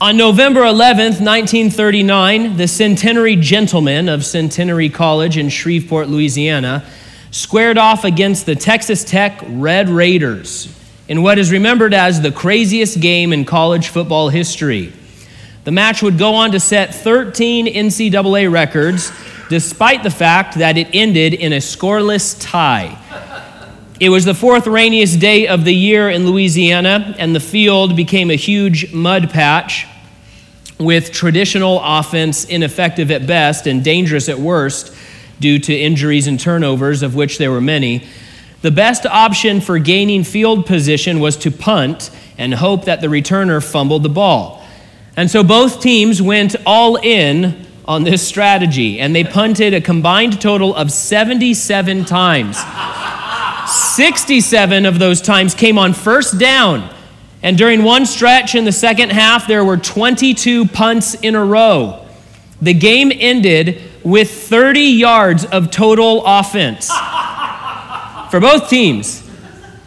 On November 11th, 1939, the centenary gentlemen of Centenary College in Shreveport, Louisiana, squared off against the Texas Tech Red Raiders in what is remembered as the craziest game in college football history. The match would go on to set 13 NCAA records, despite the fact that it ended in a scoreless tie. It was the fourth rainiest day of the year in Louisiana, and the field became a huge mud patch with traditional offense ineffective at best and dangerous at worst due to injuries and turnovers, of which there were many. The best option for gaining field position was to punt and hope that the returner fumbled the ball. And so both teams went all in on this strategy, and they punted a combined total of 77 times. 67 of those times came on first down. And during one stretch in the second half, there were 22 punts in a row. The game ended with 30 yards of total offense for both teams.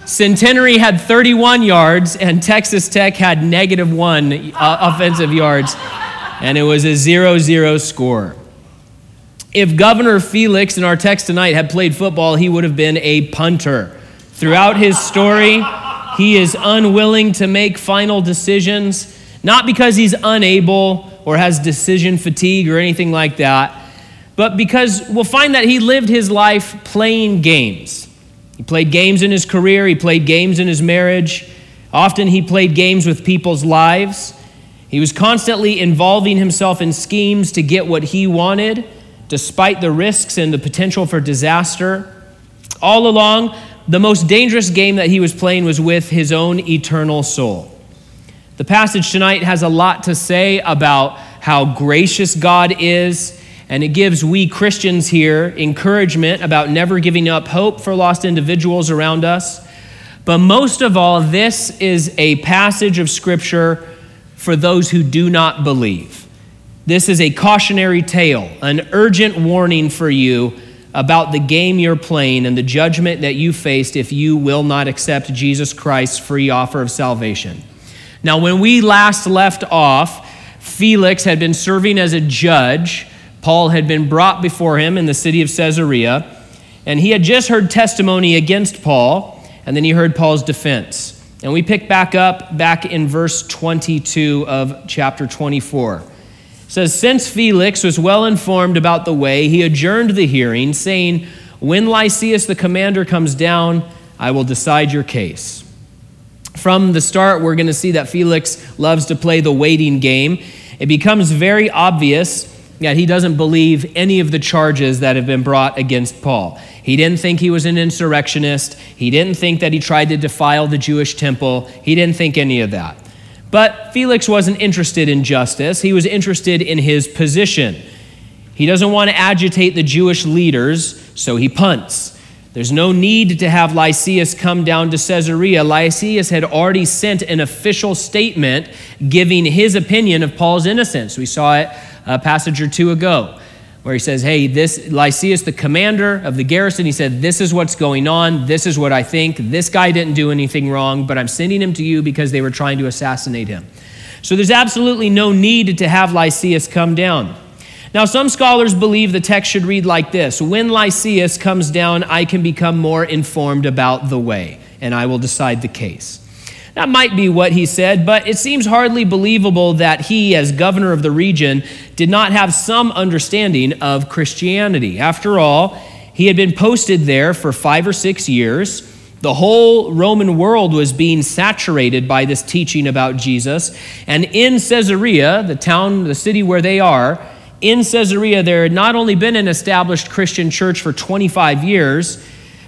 Centenary had 31 yards, and Texas Tech had negative one uh, offensive yards, and it was a 0 0 score. If Governor Felix in our text tonight had played football, he would have been a punter. Throughout his story, he is unwilling to make final decisions, not because he's unable or has decision fatigue or anything like that, but because we'll find that he lived his life playing games. He played games in his career, he played games in his marriage. Often he played games with people's lives. He was constantly involving himself in schemes to get what he wanted despite the risks and the potential for disaster. All along, the most dangerous game that he was playing was with his own eternal soul. The passage tonight has a lot to say about how gracious God is, and it gives we Christians here encouragement about never giving up hope for lost individuals around us. But most of all, this is a passage of Scripture for those who do not believe. This is a cautionary tale, an urgent warning for you about the game you're playing and the judgment that you faced if you will not accept Jesus Christ's free offer of salvation. Now, when we last left off, Felix had been serving as a judge. Paul had been brought before him in the city of Caesarea, and he had just heard testimony against Paul, and then he heard Paul's defense. And we pick back up back in verse 22 of chapter 24 says, Since Felix was well informed about the way, he adjourned the hearing, saying, When Lysias the commander comes down, I will decide your case. From the start, we're going to see that Felix loves to play the waiting game. It becomes very obvious that he doesn't believe any of the charges that have been brought against Paul. He didn't think he was an insurrectionist. He didn't think that he tried to defile the Jewish temple. He didn't think any of that. But Felix wasn't interested in justice, he was interested in his position. He doesn't want to agitate the Jewish leaders, so he punts. There's no need to have Lysias come down to Caesarea. Lysias had already sent an official statement giving his opinion of Paul's innocence. We saw it a passage or two ago where he says, Hey, this Lysias, the commander of the garrison, he said, This is what's going on. This is what I think. This guy didn't do anything wrong, but I'm sending him to you because they were trying to assassinate him. So there's absolutely no need to have Lysias come down. Now, some scholars believe the text should read like this When Lysias comes down, I can become more informed about the way, and I will decide the case. That might be what he said, but it seems hardly believable that he, as governor of the region, did not have some understanding of Christianity. After all, he had been posted there for five or six years. The whole Roman world was being saturated by this teaching about Jesus. And in Caesarea, the town, the city where they are, in Caesarea, there had not only been an established Christian church for 25 years,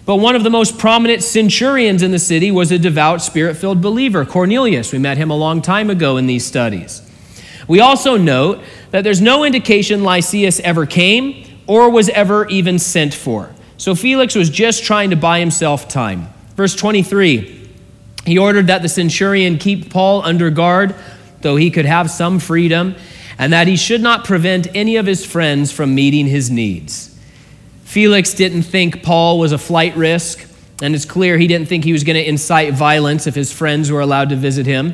but one of the most prominent centurions in the city was a devout, spirit filled believer, Cornelius. We met him a long time ago in these studies. We also note that there's no indication Lysias ever came or was ever even sent for. So Felix was just trying to buy himself time. Verse 23 he ordered that the centurion keep Paul under guard, though he could have some freedom, and that he should not prevent any of his friends from meeting his needs. Felix didn't think Paul was a flight risk, and it's clear he didn't think he was going to incite violence if his friends were allowed to visit him.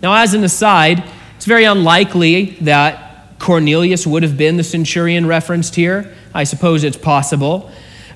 Now, as an aside, It's very unlikely that Cornelius would have been the centurion referenced here. I suppose it's possible.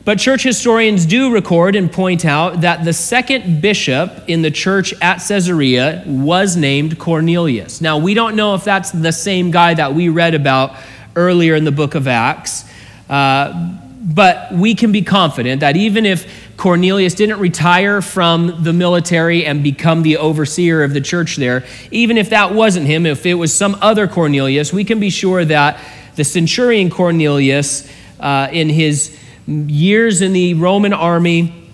But church historians do record and point out that the second bishop in the church at Caesarea was named Cornelius. Now, we don't know if that's the same guy that we read about earlier in the book of Acts, uh, but we can be confident that even if Cornelius didn't retire from the military and become the overseer of the church there, even if that wasn't him, if it was some other Cornelius, we can be sure that the centurion Cornelius, uh, in his years in the Roman army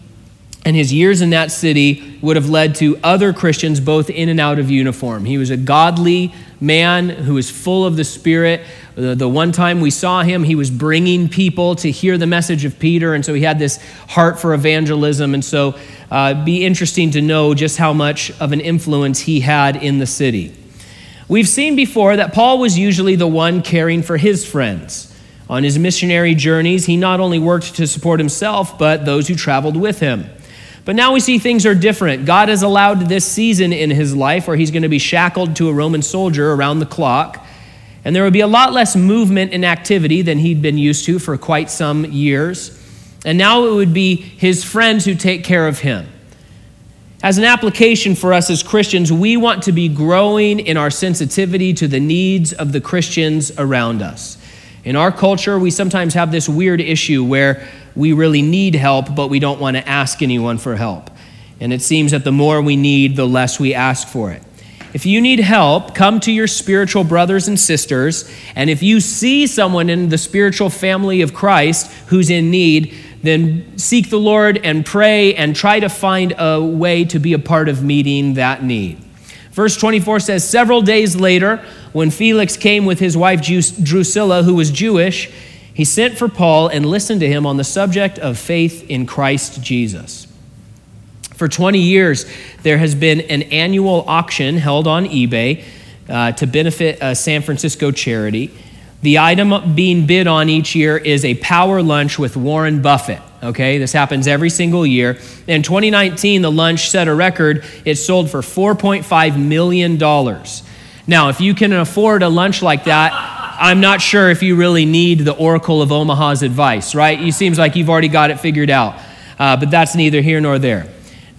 and his years in that city would have led to other Christians both in and out of uniform. He was a godly man who was full of the Spirit. The, the, one time we saw him, he was bringing people to hear the message of Peter, and so he had this heart for evangelism. And so, uh, be interesting to know just how much of an influence he had in the city. We've seen before that Paul was usually the one caring for his friends. On his missionary journeys, he not only worked to support himself, but those who traveled with him. But now we see things are different. God has allowed this season in his life where he's going to be shackled to a Roman soldier around the clock. And there would be a lot less movement and activity than he'd been used to for quite some years. And now it would be his friends who take care of him. As an application for us as Christians, we want to be growing in our sensitivity to the needs of the Christians around us. In our culture, we sometimes have this weird issue where we really need help, but we don't want to ask anyone for help. And it seems that the more we need, the less we ask for it. If you need help, come to your spiritual brothers and sisters. And if you see someone in the spiritual family of Christ who's in need, then seek the Lord and pray and try to find a way to be a part of meeting that need. Verse 24 says, Several days later, when Felix came with his wife Drusilla, who was Jewish, he sent for Paul and listened to him on the subject of faith in Christ Jesus. For 20 years, there has been an annual auction held on eBay uh, to benefit a San Francisco charity. The item being bid on each year is a power lunch with Warren Buffett. Okay, this happens every single year. In 2019, the lunch set a record. It sold for $4.5 million. Now, if you can afford a lunch like that, I'm not sure if you really need the Oracle of Omaha's advice, right? It seems like you've already got it figured out. Uh, but that's neither here nor there.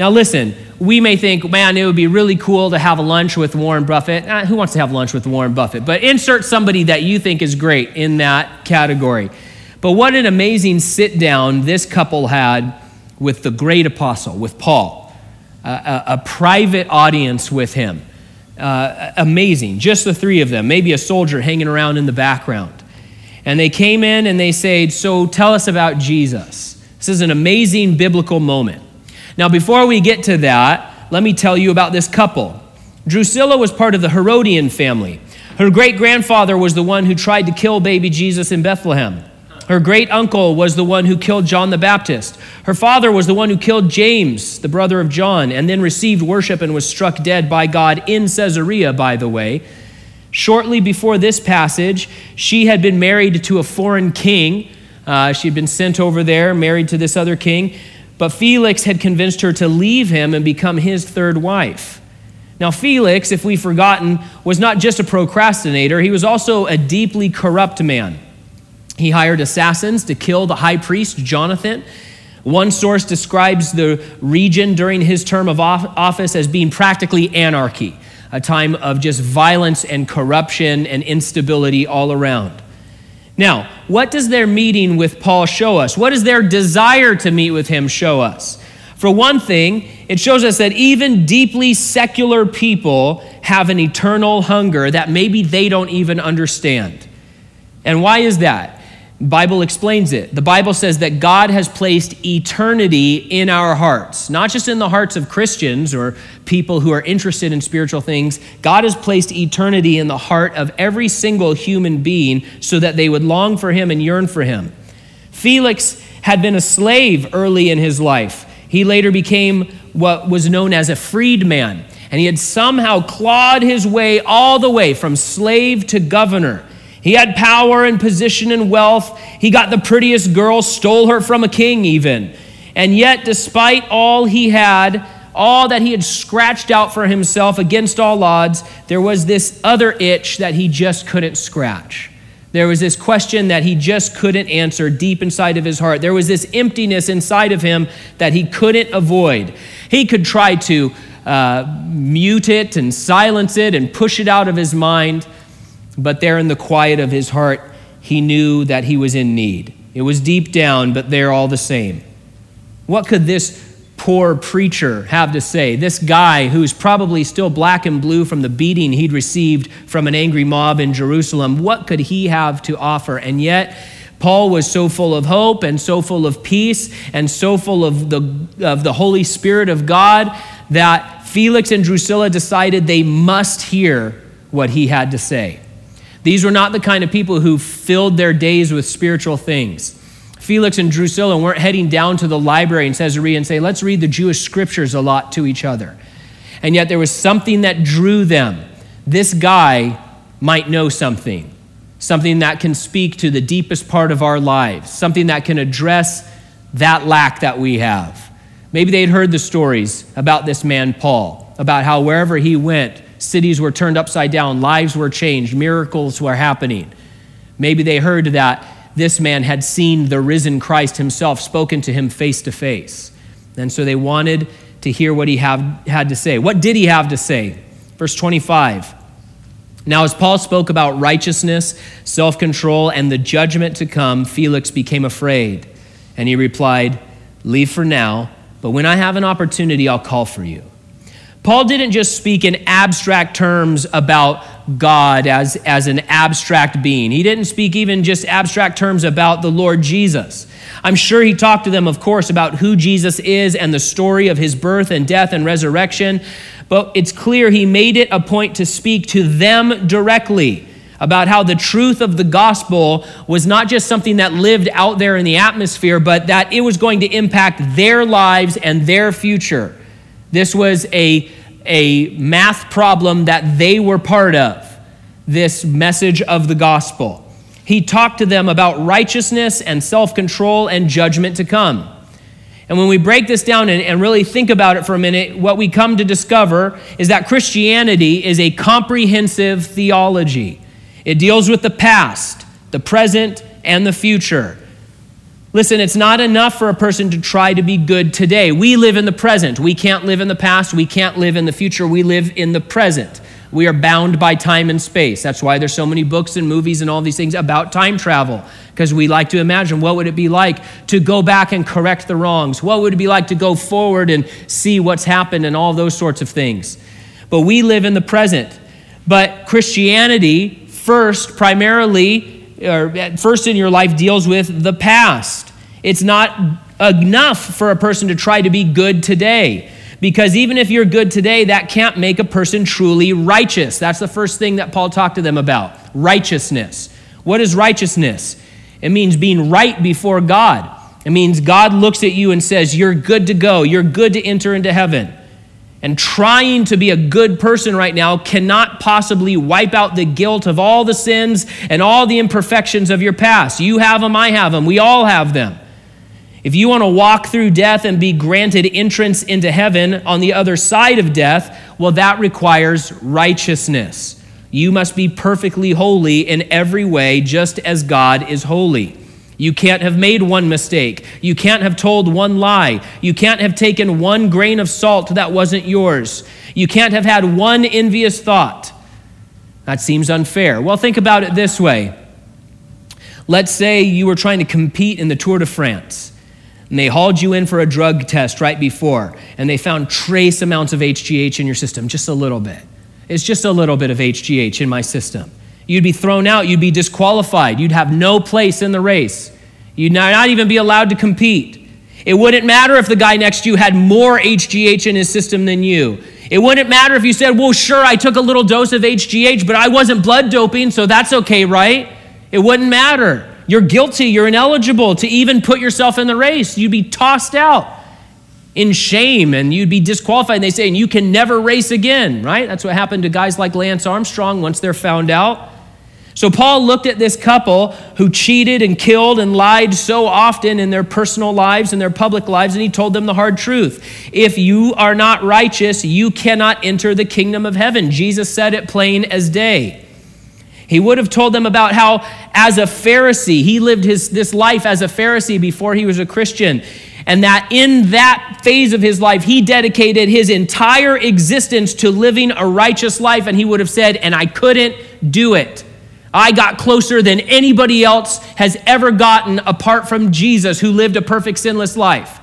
Now, listen, we may think, man, it would be really cool to have a lunch with Warren Buffett. Eh, who wants to have lunch with Warren Buffett? But insert somebody that you think is great in that category. But what an amazing sit down this couple had with the great apostle, with Paul, a, a private audience with him. Uh, amazing, just the three of them, maybe a soldier hanging around in the background. And they came in and they said, So tell us about Jesus. This is an amazing biblical moment. Now, before we get to that, let me tell you about this couple. Drusilla was part of the Herodian family. Her great grandfather was the one who tried to kill baby Jesus in Bethlehem. Her great uncle was the one who killed John the Baptist. Her father was the one who killed James, the brother of John, and then received worship and was struck dead by God in Caesarea, by the way. Shortly before this passage, she had been married to a foreign king. Uh, she had been sent over there, married to this other king. But Felix had convinced her to leave him and become his third wife. Now, Felix, if we've forgotten, was not just a procrastinator, he was also a deeply corrupt man. He hired assassins to kill the high priest, Jonathan. One source describes the region during his term of office as being practically anarchy, a time of just violence and corruption and instability all around. Now, what does their meeting with Paul show us? What does their desire to meet with him show us? For one thing, it shows us that even deeply secular people have an eternal hunger that maybe they don't even understand. And why is that? Bible explains it. The Bible says that God has placed eternity in our hearts, not just in the hearts of Christians or people who are interested in spiritual things. God has placed eternity in the heart of every single human being so that they would long for him and yearn for him. Felix had been a slave early in his life. He later became what was known as a freedman, and he had somehow clawed his way all the way from slave to governor. He had power and position and wealth. He got the prettiest girl, stole her from a king, even. And yet, despite all he had, all that he had scratched out for himself against all odds, there was this other itch that he just couldn't scratch. There was this question that he just couldn't answer deep inside of his heart. There was this emptiness inside of him that he couldn't avoid. He could try to uh, mute it and silence it and push it out of his mind, but there in the quiet of his heart, he knew that he was in need. It was deep down, but there all the same. What could this poor preacher have to say? This guy who's probably still black and blue from the beating he'd received from an angry mob in Jerusalem, what could he have to offer? And yet, Paul was so full of hope and so full of peace and so full of the, of the Holy Spirit of God that Felix and Drusilla decided they must hear what he had to say. These were not the kind of people who filled their days with spiritual things. Felix and Drusilla weren't heading down to the library in Caesarea and say, let's read the Jewish scriptures a lot to each other. And yet there was something that drew them. This guy might know something, something that can speak to the deepest part of our lives, something that can address that lack that we have. Maybe they'd heard the stories about this man, Paul, about how wherever he went, Cities were turned upside down, lives were changed, miracles were happening. Maybe they heard that this man had seen the risen Christ himself, spoken to him face to face. And so they wanted to hear what he have, had to say. What did he have to say? Verse 25. Now, as Paul spoke about righteousness, self control, and the judgment to come, Felix became afraid. And he replied, Leave for now, but when I have an opportunity, I'll call for you. Paul didn't just speak in abstract terms about God as, as an abstract being. He didn't speak even just abstract terms about the Lord Jesus. I'm sure he talked to them, of course, about who Jesus is and the story of his birth and death and resurrection, but it's clear he made it a point to speak to them directly about how the truth of the gospel was not just something that lived out there in the atmosphere, but that it was going to impact their lives and their future. This was a, a math problem that they were part of, this message of the gospel. He talked to them about righteousness and self control and judgment to come. And when we break this down and, and, really think about it for a minute, what we come to discover is that Christianity is a comprehensive theology. It deals with the past, the present, and the future. Listen, it's not enough for a person to try to be good today. We live in the present. We can't live in the past. We can't live in the future. We live in the present. We are bound by time and space. That's why there's so many books and movies and all these things about time travel because we like to imagine what would it be like to go back and correct the wrongs? What would it be like to go forward and see what's happened and all those sorts of things? But we live in the present. But Christianity first primarily or uh, first in your life deals with the past. It's not enough for a person to try to be good today. Because even if you're good today, that can't make a person truly righteous. That's the first thing that Paul talked to them about righteousness. What is righteousness? It means being right before God. It means God looks at you and says, You're good to go. You're good to enter into heaven and trying to be a good person right now cannot possibly wipe out the guilt of all the sins and all the imperfections of your past. You have them, I have them, we all have them. If you want to walk through death and be granted entrance into heaven on the other side of death, well, that requires righteousness. You must be perfectly holy in every way, just as God is holy. You can't have made one mistake. You can't have told one lie. You can't have taken one grain of salt that wasn't yours. You can't have had one envious thought. That seems unfair. Well, think about it this way. Let's say you were trying to compete in the Tour de France, and they hauled you in for a drug test right before, and they found trace amounts of HGH in your system, just a little bit. It's just a little bit of HGH in my system. You'd be thrown out. You'd be disqualified. You'd have no place in the race. You'd not even be allowed to compete. It wouldn't matter if the guy next to you had more HGH in his system than you. It wouldn't matter if you said, well, sure, I took a little dose of HGH, but I wasn't blood doping, so that's okay, right? It wouldn't matter. You're guilty. You're ineligible to even put yourself in the race. You'd be tossed out in shame and you'd be disqualified. And they say, and you can never race again, right? That's what happened to guys like Lance Armstrong once they're found out. So Paul looked at this couple who cheated and killed and lied so often in their personal lives and their public lives, and he told them the hard truth. If you are not righteous, you cannot enter the kingdom of heaven. Jesus said it plain as day. He would have told them about how, as a Pharisee, he lived his, this life as a Pharisee before he was a Christian. And that in that phase of his life, he dedicated his entire existence to living a righteous life. And he would have said, And I couldn't do it. I got closer than anybody else has ever gotten apart from Jesus, who lived a perfect, sinless life.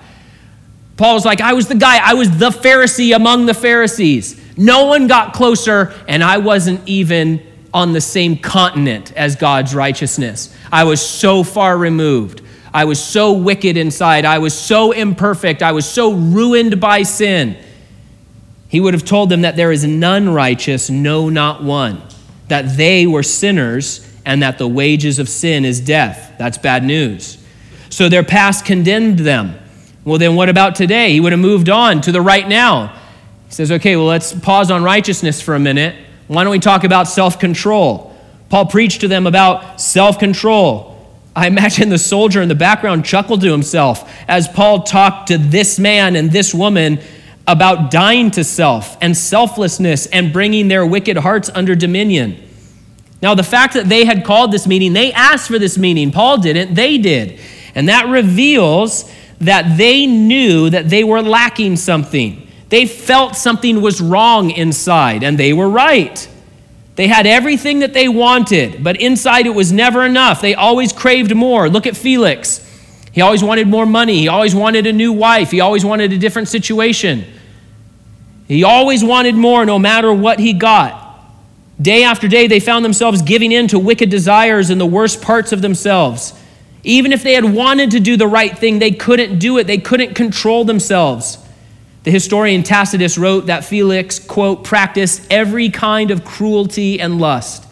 Paul's like, I was the guy, I was the Pharisee among the Pharisees. No one got closer, and I wasn't even on the same continent as God's righteousness. I was so far removed. I was so wicked inside. I was so imperfect. I was so ruined by sin. He would have told them that there is none righteous, no, not one that they were sinners and that the wages of sin is death. That's bad news. So their past condemned them. Well, then what about today? He would have moved on to the right now. He says, okay, well, let's pause on righteousness for a minute. Why don't we talk about self control? Paul preached to them about self control. I imagine the soldier in the background chuckled to himself as Paul talked to this man and this woman about dying to self and selflessness and bringing their wicked hearts under dominion. Now, the fact that they had called this meeting, they asked for this meeting. Paul didn't, they did. And that reveals that they knew that they were lacking something. They felt something was wrong inside, and they were right. They had everything that they wanted, but inside it was never enough. They always craved more. Look at Felix. He always wanted more money. He always wanted a new wife. He always wanted a different situation. He always wanted more no matter what he got. Day after day, they found themselves giving in to wicked desires and the worst parts of themselves. Even if they had wanted to do the right thing, they couldn't do it. They couldn't control themselves. The historian Tacitus wrote that Felix, quote, practiced every kind of cruelty and lust.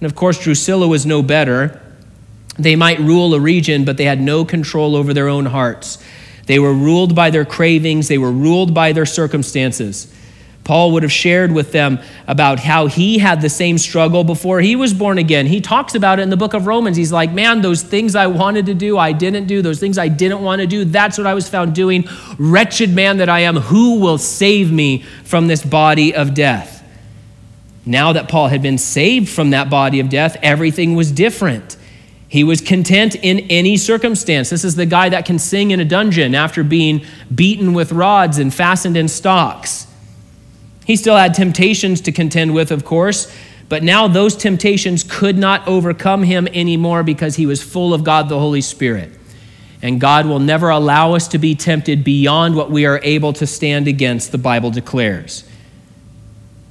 And of course, Drusilla was no better. They might rule a region, but they had no control over their own hearts. They were ruled by their cravings, they were ruled by their circumstances. Paul would have shared with them about how he had the same struggle before he was born again. He talks about it in the book of Romans. He's like, Man, those things I wanted to do, I didn't do. Those things I didn't want to do, that's what I was found doing. Wretched man that I am, who will save me from this body of death? Now that Paul had been saved from that body of death, everything was different. He was content in any circumstance. This is the guy that can sing in a dungeon after being beaten with rods and fastened in stocks. He still had temptations to contend with, of course, but now those temptations could not overcome him anymore because he was full of God the Holy Spirit. And God will never allow us to be tempted beyond what we are able to stand against, the Bible declares.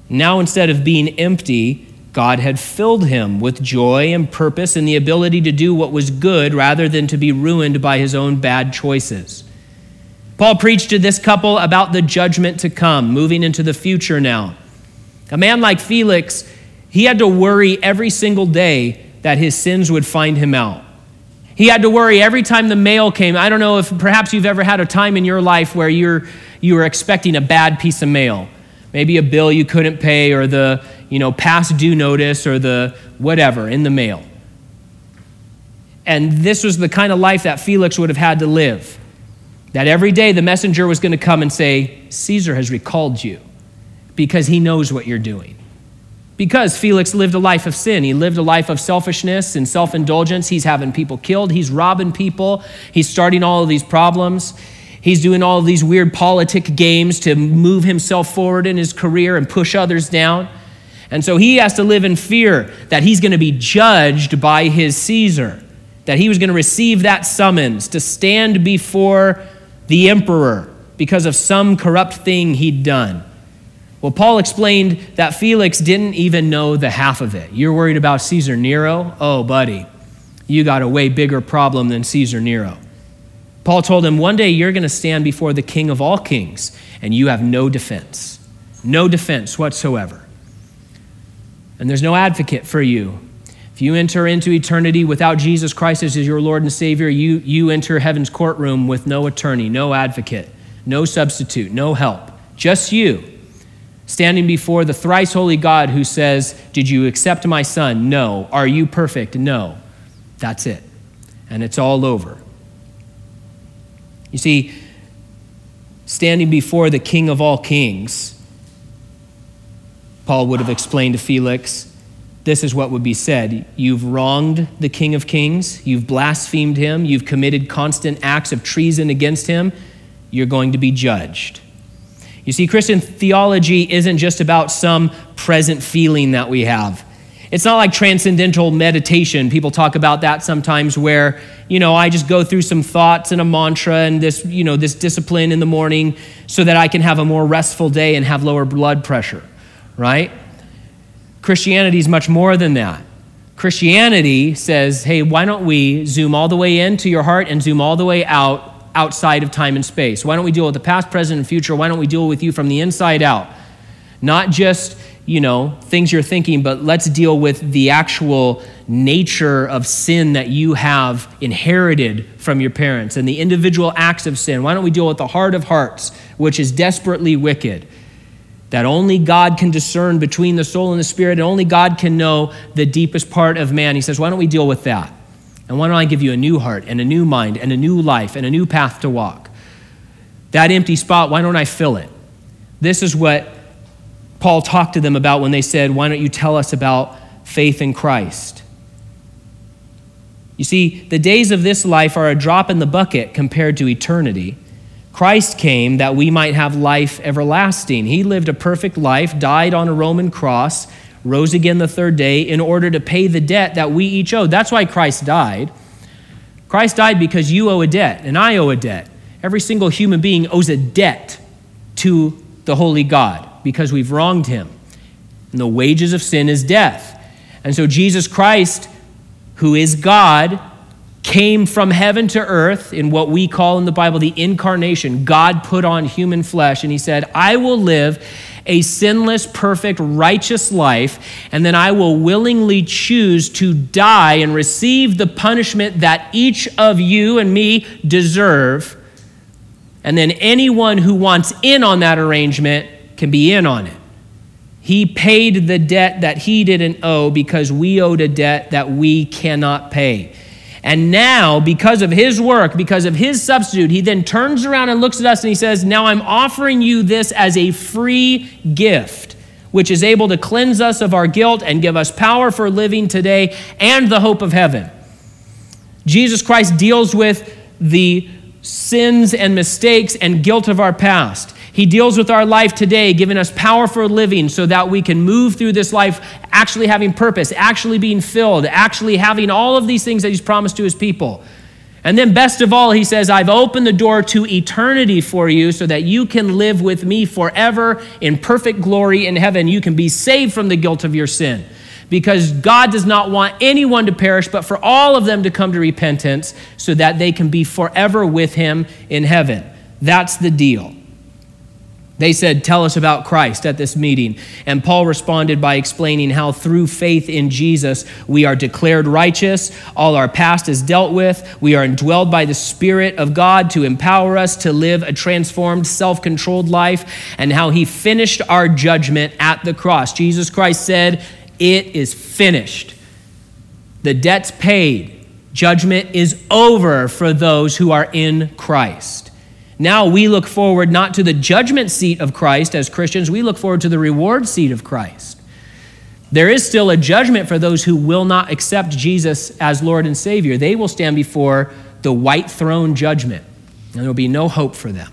Now, instead of being empty, God had filled him with joy and purpose and the ability to do what was good rather than to be ruined by his own bad choices. Paul preached to this couple about the judgment to come, moving into the future now. A man like Felix, he had to worry every single day that his sins would find him out. He had to worry every time the mail came. I don't know if perhaps you've ever had a time in your life where you're you were expecting a bad piece of mail. Maybe a bill you couldn't pay or the, you know, past due notice or the whatever in the mail. And this was the kind of life that Felix would have had to live. That every day the messenger was going to come and say, Caesar has recalled you because he knows what you're doing. Because Felix lived a life of sin. He lived a life of selfishness and self indulgence. He's having people killed. He's robbing people. He's starting all of these problems. He's doing all of these weird politic games to move himself forward in his career and push others down. And so he has to live in fear that he's going to be judged by his Caesar, that he was going to receive that summons to stand before the emperor because of some corrupt thing he'd done. Well, Paul explained that Felix didn't even know the half of it. You're worried about Caesar Nero? Oh, buddy, you got a way bigger problem than Caesar Nero. Paul told him, One day you're going to stand before the king of all kings, and you have no defense. No defense whatsoever. And there's no advocate for you if you enter into eternity without Jesus Christ as your Lord and Savior, you, you enter heaven's courtroom with no attorney, no advocate, no substitute, no help, just you. standing before the thrice holy God who says, Did you accept my son? No. Are you perfect? No. That's it. And it's all over. You see, standing before the King of all kings, Paul would have explained to Felix, this is what would be said You've wronged the King of Kings, you've blasphemed him, you've committed constant acts of treason against him, you're going to be judged. You see, Christian theology isn't just about some present feeling that we have. It's not like transcendental meditation. People talk about that sometimes where, you know, I just go through some thoughts and a mantra and this, you know, this discipline in the morning so that I can have a more restful day and have lower blood pressure, right? Christianity is much more than that. Christianity says, hey, why don't we zoom all the way into your heart and zoom all the way out outside of time and space? Why don't we deal with the past, present, and future? Why don't we deal with you from the inside out? Not just, you know, things you're thinking, but let's deal with the actual nature of sin that you have inherited from your parents and the individual acts of sin. Why don't we deal with the heart of hearts, which is desperately wicked? That only God can discern between the soul and the spirit, and only God can know the deepest part of man. He says, Why don't we deal with that? And why don't I give you a new heart and a new mind and a new life and a new path to walk? That empty spot, why don't I fill it? This is what Paul talked to them about when they said, Why don't you tell us about faith in Christ? You see, the days of this life are a drop in the bucket compared to eternity. Christ came that we might have life everlasting. He lived a perfect life, died on a Roman cross, rose again the third day in order to pay the debt that we each owed. That's why Christ died. Christ died because you owe a debt, and I owe a debt. Every single human being owes a debt to the holy God because we've wronged him. And the wages of sin is death. And so Jesus Christ, who is God, came from heaven to earth in what we call in the Bible the incarnation. God put on human flesh and he said, I will live a sinless, perfect, righteous life, and then I will willingly choose to die and receive the punishment that each of you and me deserve. And then anyone who wants in on that arrangement can be in on it. He paid the debt that he didn't owe because we owed a debt that we cannot pay. And now, because of his work, because of his substitute, he then turns around and looks at us and he says, Now I'm offering you this as a free gift, which is able to cleanse us of our guilt and give us power for living today and the hope of heaven. Jesus Christ deals with the sins and mistakes and guilt of our past. He deals with our life today, giving us power for living so that we can move through this life actually having purpose, actually being filled, actually having all of these things that He's promised to His people. And then, best of all, He says, I've opened the door to eternity for you so that you can live with me forever in perfect glory in heaven. You can be saved from the guilt of your sin because God does not want anyone to perish, but for all of them to come to repentance so that they can be forever with Him in heaven. That's the deal. They said, Tell us about Christ at this meeting. And Paul responded by explaining how through faith in Jesus we are declared righteous, all our past is dealt with, we are indwelled by the Spirit of God to empower us to live a transformed, self controlled life, and how he finished our judgment at the cross. Jesus Christ said, It is finished. The debt's paid, judgment is over for those who are in Christ. Now we look forward not to the judgment seat of Christ as Christians, we look forward to the reward seat of Christ. There is still a judgment for those who will not accept Jesus as Lord and Savior. They will stand before the white throne judgment, and there will be no hope for them.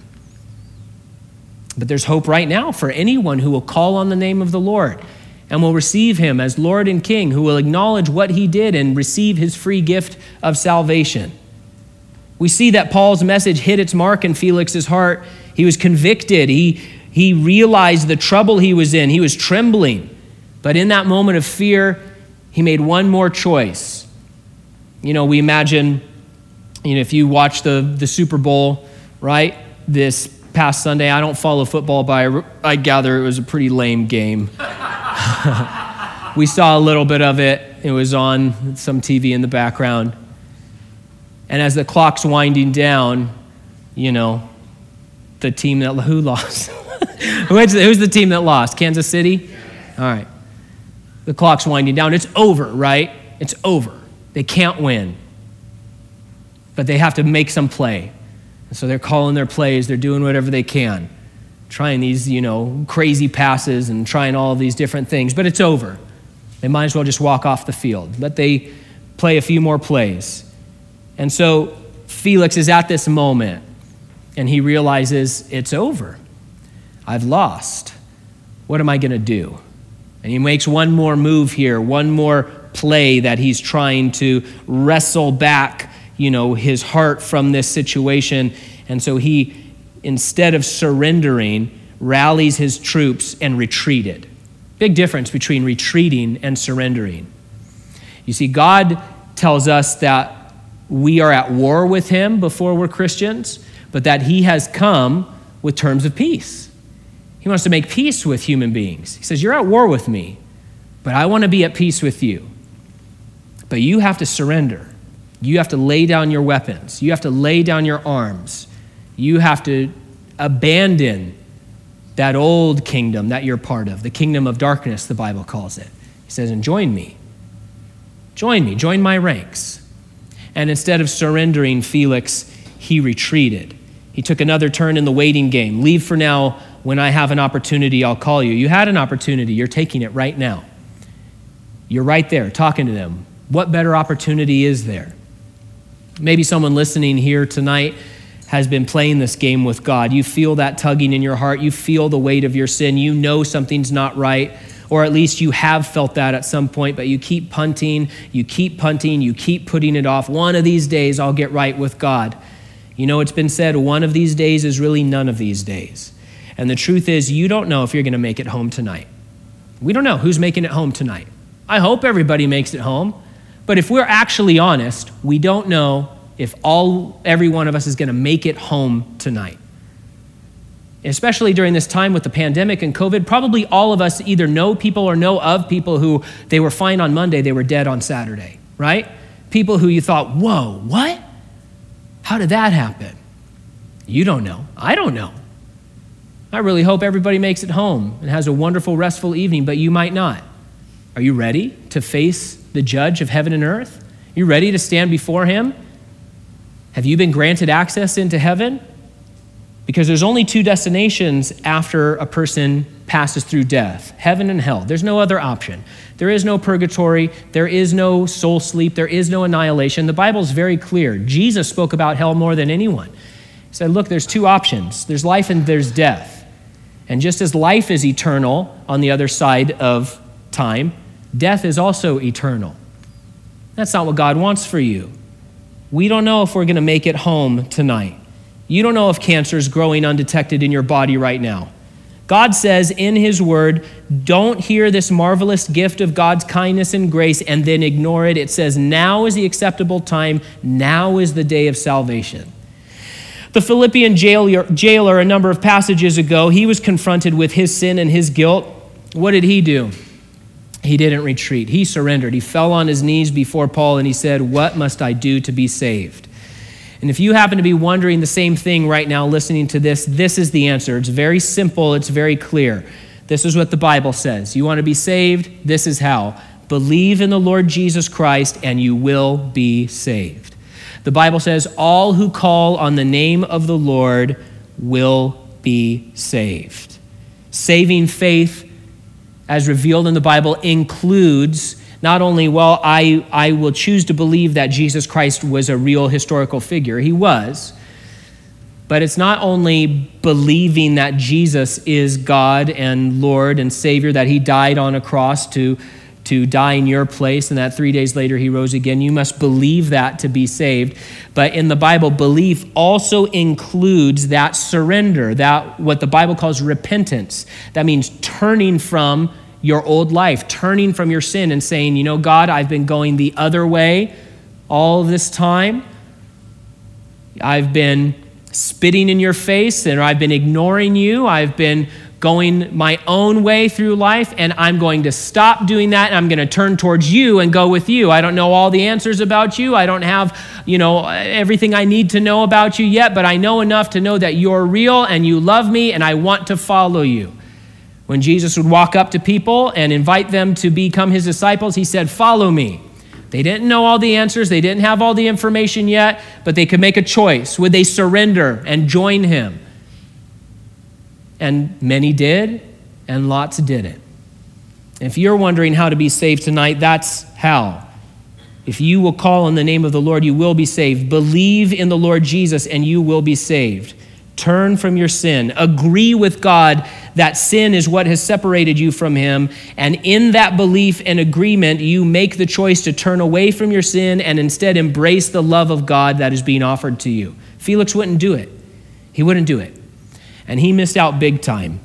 But there's hope right now for anyone who will call on the name of the Lord and will receive him as Lord and King, who will acknowledge what he did and receive his free gift of salvation. We see that Paul's message hit its mark in Felix's heart. He was convicted. He, he realized the trouble he was in. He was trembling. But in that moment of fear, he made one more choice. You know, we imagine, you know, if you watch the, the Super Bowl, right, this past Sunday, I don't follow football, but I, I gather it was a pretty lame game. we saw a little bit of it. It was on some TV in the background. And as the clock's winding down, you know, the team that who lost? Who's the team that lost? Kansas City? All right. The clock's winding down. It's over, right? It's over. They can't win. But they have to make some play. And so they're calling their plays, they're doing whatever they can, trying these, you know, crazy passes and trying all these different things. But it's over. They might as well just walk off the field. But they play a few more plays. And so Felix is at this moment and he realizes it's over. I've lost. What am I going to do? And he makes one more move here, one more play that he's trying to wrestle back, you know, his heart from this situation. And so he, instead of surrendering, rallies his troops and retreated. Big difference between retreating and surrendering. You see, God tells us that we are at war with him before we're Christians, but that he has come with terms of peace. He wants to make peace with human beings. He says, You're at war with me, but I want to be at peace with you. But you have to surrender. You have to lay down your weapons. You have to lay down your arms. You have to abandon that old kingdom that you're part of, the kingdom of darkness, the Bible calls it. He says, And join me. Join me. Join my ranks. And instead of surrendering, Felix, he retreated. He took another turn in the waiting game. Leave for now. When I have an opportunity, I'll call you. You had an opportunity. You're taking it right now. You're right there talking to them. What better opportunity is there? Maybe someone listening here tonight has been playing this game with God. You feel that tugging in your heart. You feel the weight of your sin. You know something's not right, or at least you have felt that at some point, but you keep punting, you keep punting, you keep putting it off. One of these days, I'll get right with God. You know, it's been said one of these days is really none of these days. And the truth is, you don't know if you're going to make it home tonight. We don't know who's making it home tonight. I hope everybody makes it home. But if we're actually honest, we don't know if all every one of us is going to make it home tonight. Especially during this time with the pandemic and COVID, probably all of us either know people or know of people who they were fine on Monday, they were dead on Saturday, right? People who you thought, whoa, what? How did that happen? You don't know. I don't know. I really hope everybody makes it home and has a wonderful, restful evening, but you might not. Are you ready to face the judge of heaven and earth? You ready to stand before him? Have you been granted access into heaven? Because there's only two destinations after a person passes through death heaven and hell. There's no other option. There is no purgatory. There is no soul sleep. There is no annihilation. The Bible's very clear. Jesus spoke about hell more than anyone. He said, Look, there's two options there's life and there's death. And just as life is eternal on the other side of time, death is also eternal. That's not what God wants for you. We don't know if we're going to make it home tonight. You don't know if cancer is growing undetected in your body right now. God says in His Word, don't hear this marvelous gift of God's kindness and grace and then ignore it. It says, now is the acceptable time, now is the day of salvation. The Philippian jailer, jailer, a number of passages ago, he was confronted with his sin and his guilt. What did he do? He didn't retreat. He surrendered. He fell on his knees before Paul and he said, What must I do to be saved? And if you happen to be wondering the same thing right now, listening to this, this is the answer. It's very simple, it's very clear. This is what the Bible says. You want to be saved? This is how. Believe in the Lord Jesus Christ, and you will be saved. The Bible says, All who call on the name of the Lord will be saved. Saving faith, as revealed in the Bible, includes not only, well, I, I will choose to believe that Jesus Christ was a real historical figure, he was, but it's not only believing that Jesus is God and Lord and Savior, that he died on a cross to, to die in your place, and that three days later he rose again. You must believe that to be saved. But in the Bible, belief also includes that surrender, that what the Bible calls repentance. That means turning from your old life, turning from your sin and saying, you know, God, I've been going the other way all this time. I've been spitting in your face and I've been ignoring you. I've been going my own way through life, and I'm going to stop doing that, and I'm going to turn towards you and go with you. I don't know all the answers about you. I don't have, you know, everything I need to know about you yet, but I know enough to know that you're real and you love me, and I want to follow you. When Jesus would walk up to people and invite them to become his disciples, he said, Follow me. They didn't know all the answers, they didn't have all the information yet, but they could make a choice. Would they surrender and join him? And many did, and lots didn't. If you're wondering how to be saved tonight, that's how. If you will call on the name of the Lord, you will be saved. Believe in the Lord Jesus, and you will be saved. Turn from your sin. Agree with God that sin is what has separated you from Him. And in that belief and agreement, you make the choice to turn away from your sin and instead embrace the love of God that is being offered to you. Felix wouldn't do it. He wouldn't do it. And he missed out big time.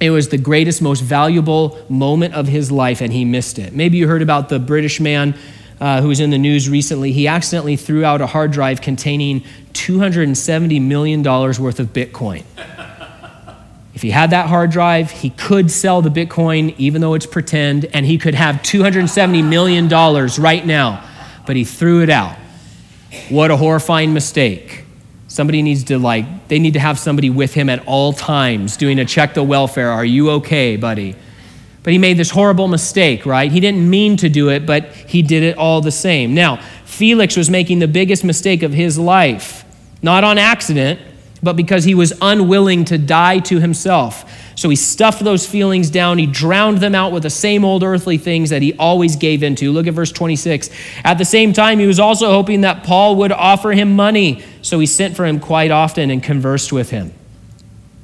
It was the greatest, most valuable moment of his life, and he missed it. Maybe you heard about the British man uh, who was in the news recently. He accidentally threw out a hard drive containing $270 million worth of Bitcoin. If he had that hard drive, he could sell the Bitcoin, even though it's pretend, and he could have $270 million right now. But he threw it out. What a horrifying mistake. Somebody needs to, like, they need to have somebody with him at all times doing a check the welfare. Are you okay, buddy? But he made this horrible mistake, right? He didn't mean to do it, but he did it all the same. Now, Felix was making the biggest mistake of his life, not on accident but because he was unwilling to die to himself. So he stuffed those feelings down. He drowned them out with the same old earthly things that he always gave into. Look at verse 26. At the same time, he was also hoping that Paul would offer him money. So he sent for him quite often and conversed with him.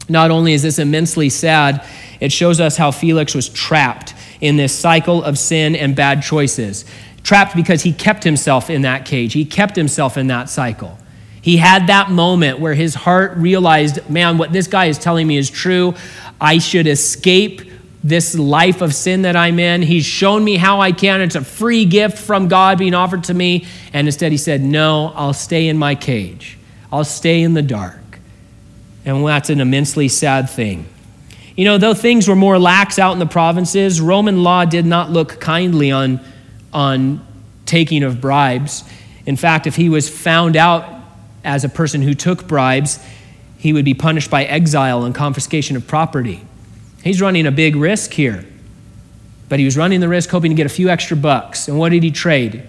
Not only is this immensely sad, it shows us how Felix was trapped in this cycle of sin and bad choices. Trapped because he kept himself in that cage, he kept himself in that cycle. He had that moment where his heart realized, man, what this guy is telling me is true. I should escape this life of sin that I'm in. He's shown me how I can. It's a free gift from God being offered to me. And instead, he said, No, I'll stay in my cage, I'll stay in the dark. And that's an immensely sad thing. You know, though things were more lax out in the provinces, Roman law did not look kindly on, on taking of bribes. In fact, if he was found out as a person who took bribes, he would be punished by exile and confiscation of property. He's running a big risk here. But he was running the risk hoping to get a few extra bucks. And what did he trade?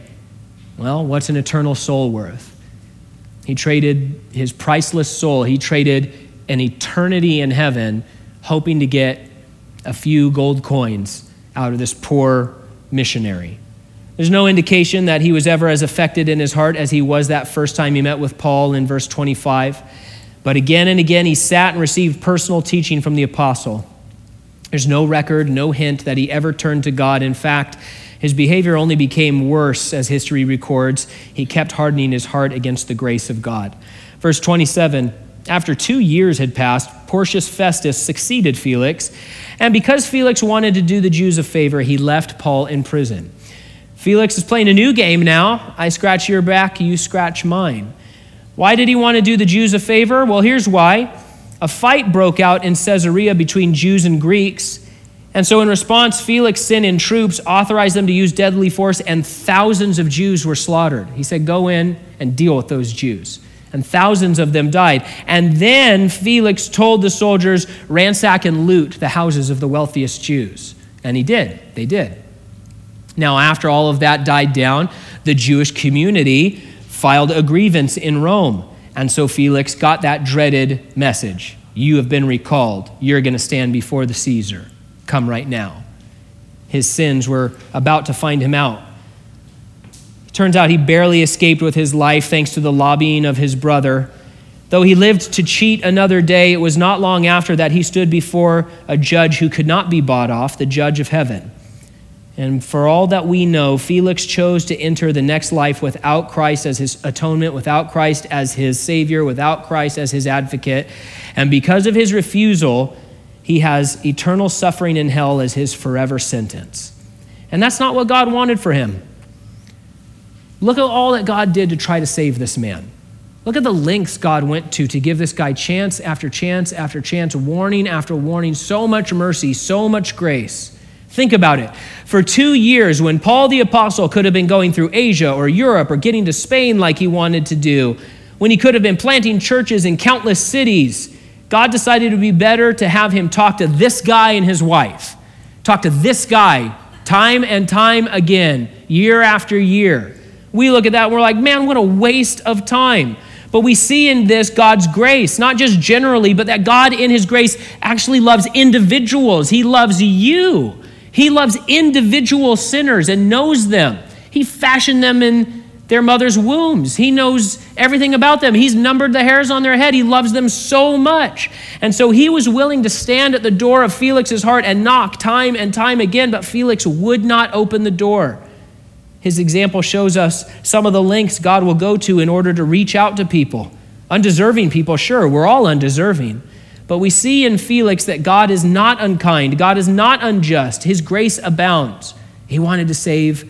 Well, what's an eternal soul worth? He traded his priceless soul, he traded an eternity in heaven, hoping to get a few gold coins out of this poor missionary. There's no indication that he was ever as affected in his heart as he was that first time he met with Paul in verse 25. But again and again, he sat and received personal teaching from the apostle. There's no record, no hint that he ever turned to God. In fact, his behavior only became worse as history records. He kept hardening his heart against the grace of God. Verse 27 After two years had passed, Porcius Festus succeeded Felix, and because Felix wanted to do the Jews a favor, he left Paul in prison. Felix is playing a new game now. I scratch your back, you scratch mine. Why did he want to do the Jews a favor? Well, here's why. A fight broke out in Caesarea between Jews and Greeks. And so, in response, Felix sent in troops, authorized them to use deadly force, and thousands of Jews were slaughtered. He said, Go in and deal with those Jews. And thousands of them died. And then Felix told the soldiers, Ransack and loot the houses of the wealthiest Jews. And he did. They did. Now, after all of that died down, the Jewish community filed a grievance in Rome. And so Felix got that dreaded message You have been recalled. You're going to stand before the Caesar. Come right now. His sins were about to find him out. Turns out he barely escaped with his life thanks to the lobbying of his brother. Though he lived to cheat another day, it was not long after that he stood before a judge who could not be bought off, the judge of heaven. And for all that we know, Felix chose to enter the next life without Christ as his atonement, without Christ as his Savior, without Christ as his advocate. And because of his refusal, he has eternal suffering in hell as his forever sentence. And that's not what God wanted for him. Look at all that God did to try to save this man. Look at the lengths God went to to give this guy chance after chance after chance, warning after warning, so much mercy, so much grace. Think about it. For two years, when Paul the Apostle could have been going through Asia or Europe or getting to Spain like he wanted to do, when he could have been planting churches in countless cities, God decided it would be better to have him talk to this guy and his wife. Talk to this guy time and time again, year after year. We look at that and we're like, man, what a waste of time. But we see in this God's grace, not just generally, but that God in His grace actually loves individuals. He loves you. He loves individual sinners and knows them. He fashioned them in their mother's wombs. He knows everything about them. He's numbered the hairs on their head. He loves them so much. And so he was willing to stand at the door of Felix's heart and knock time and time again, but Felix would not open the door. His example shows us some of the lengths God will go to in order to reach out to people. Undeserving people, sure, we're all undeserving. But we see in Felix that God is not unkind, God is not unjust. His grace abounds. He wanted to save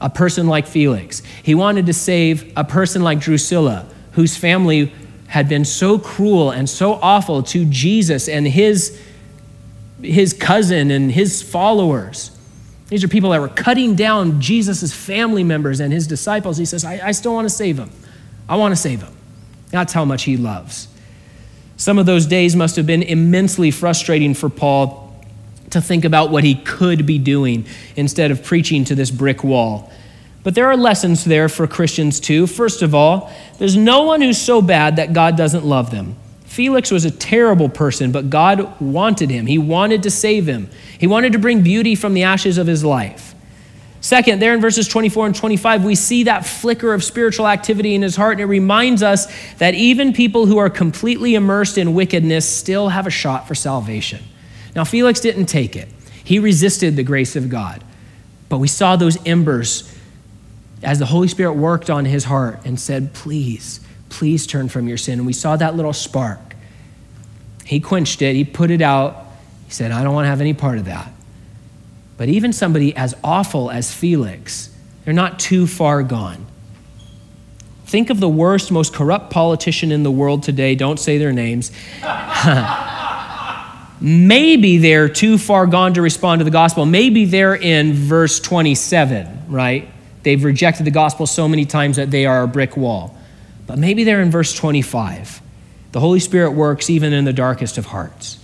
a person like Felix, he wanted to save a person like Drusilla, whose family had been so cruel and so awful to Jesus and his, his cousin and his followers. These are people that were cutting down Jesus' family members and his disciples. He says, I, I still want to save them. I want to save them. That's how much he loves. Some of those days must have been immensely frustrating for Paul to think about what he could be doing instead of preaching to this brick wall. But there are lessons there for Christians too. First of all, there's no one who's so bad that God doesn't love them. Felix was a terrible person, but God wanted him. He wanted to save him. He wanted to bring beauty from the ashes of his life. Second, there in verses 24 and 25, we see that flicker of spiritual activity in his heart, and it reminds us that even people who are completely immersed in wickedness still have a shot for salvation. Now, Felix didn't take it, he resisted the grace of God. But we saw those embers as the Holy Spirit worked on his heart and said, Please, please turn from your sin. And we saw that little spark. He quenched it, he put it out. He said, I don't want to have any part of that. But even somebody as awful as Felix, they're not too far gone. Think of the worst, most corrupt politician in the world today. Don't say their names. Maybe they're too far gone to respond to the gospel. Maybe they're in verse 27, right? They've rejected the gospel so many times that they are a brick wall. But maybe they're in verse 25. The Holy Spirit works even in the darkest of hearts.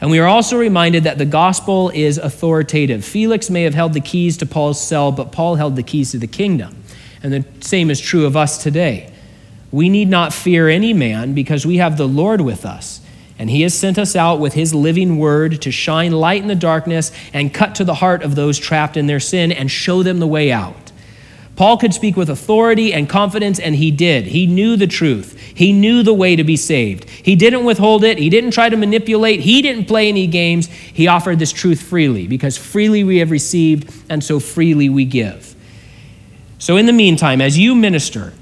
And we are also reminded that the gospel is authoritative. Felix may have held the keys to Paul's cell, but Paul held the keys to the kingdom. And the same is true of us today. We need not fear any man because we have the Lord with us. And he has sent us out with his living word to shine light in the darkness and cut to the heart of those trapped in their sin and show them the way out. Paul could speak with authority and confidence, and he did. He knew the truth. He knew the way to be saved. He didn't withhold it. He didn't try to manipulate. He didn't play any games. He offered this truth freely because freely we have received, and so freely we give. So, in the meantime, as you minister,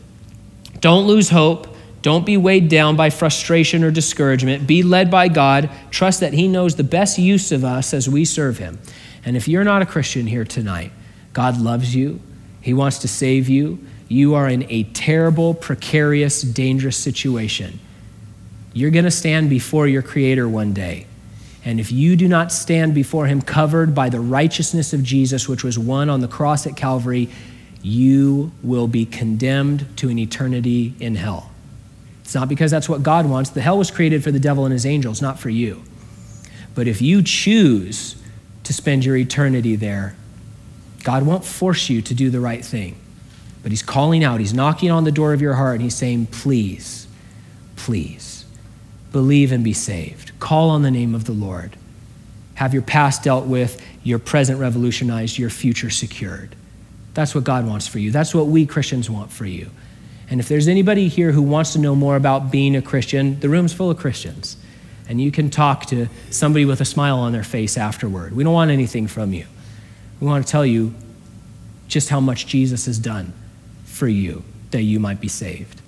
don't lose hope. Don't be weighed down by frustration or discouragement. Be led by God. Trust that He knows the best use of us as we serve Him. And if you're not a Christian here tonight, God loves you. He wants to save you. You are in a terrible, precarious, dangerous situation. You're going to stand before your Creator one day. And if you do not stand before Him covered by the righteousness of Jesus, which was won on the cross at Calvary, you will be condemned to an eternity in hell. It's not because that's what God wants. The hell was created for the devil and his angels, not for you. But if you choose to spend your eternity there, God won't force you to do the right thing, but He's calling out, He's knocking on the door of your heart, and He's saying, Please, please, believe and be saved. Call on the name of the Lord. Have your past dealt with, your present revolutionized, your future secured. That's what God wants for you. That's what we Christians want for you. And if there's anybody here who wants to know more about being a Christian, the room's full of Christians. And you can talk to somebody with a smile on their face afterward. We don't want anything from you. We want to tell you just how much Jesus has done for you that you might be saved.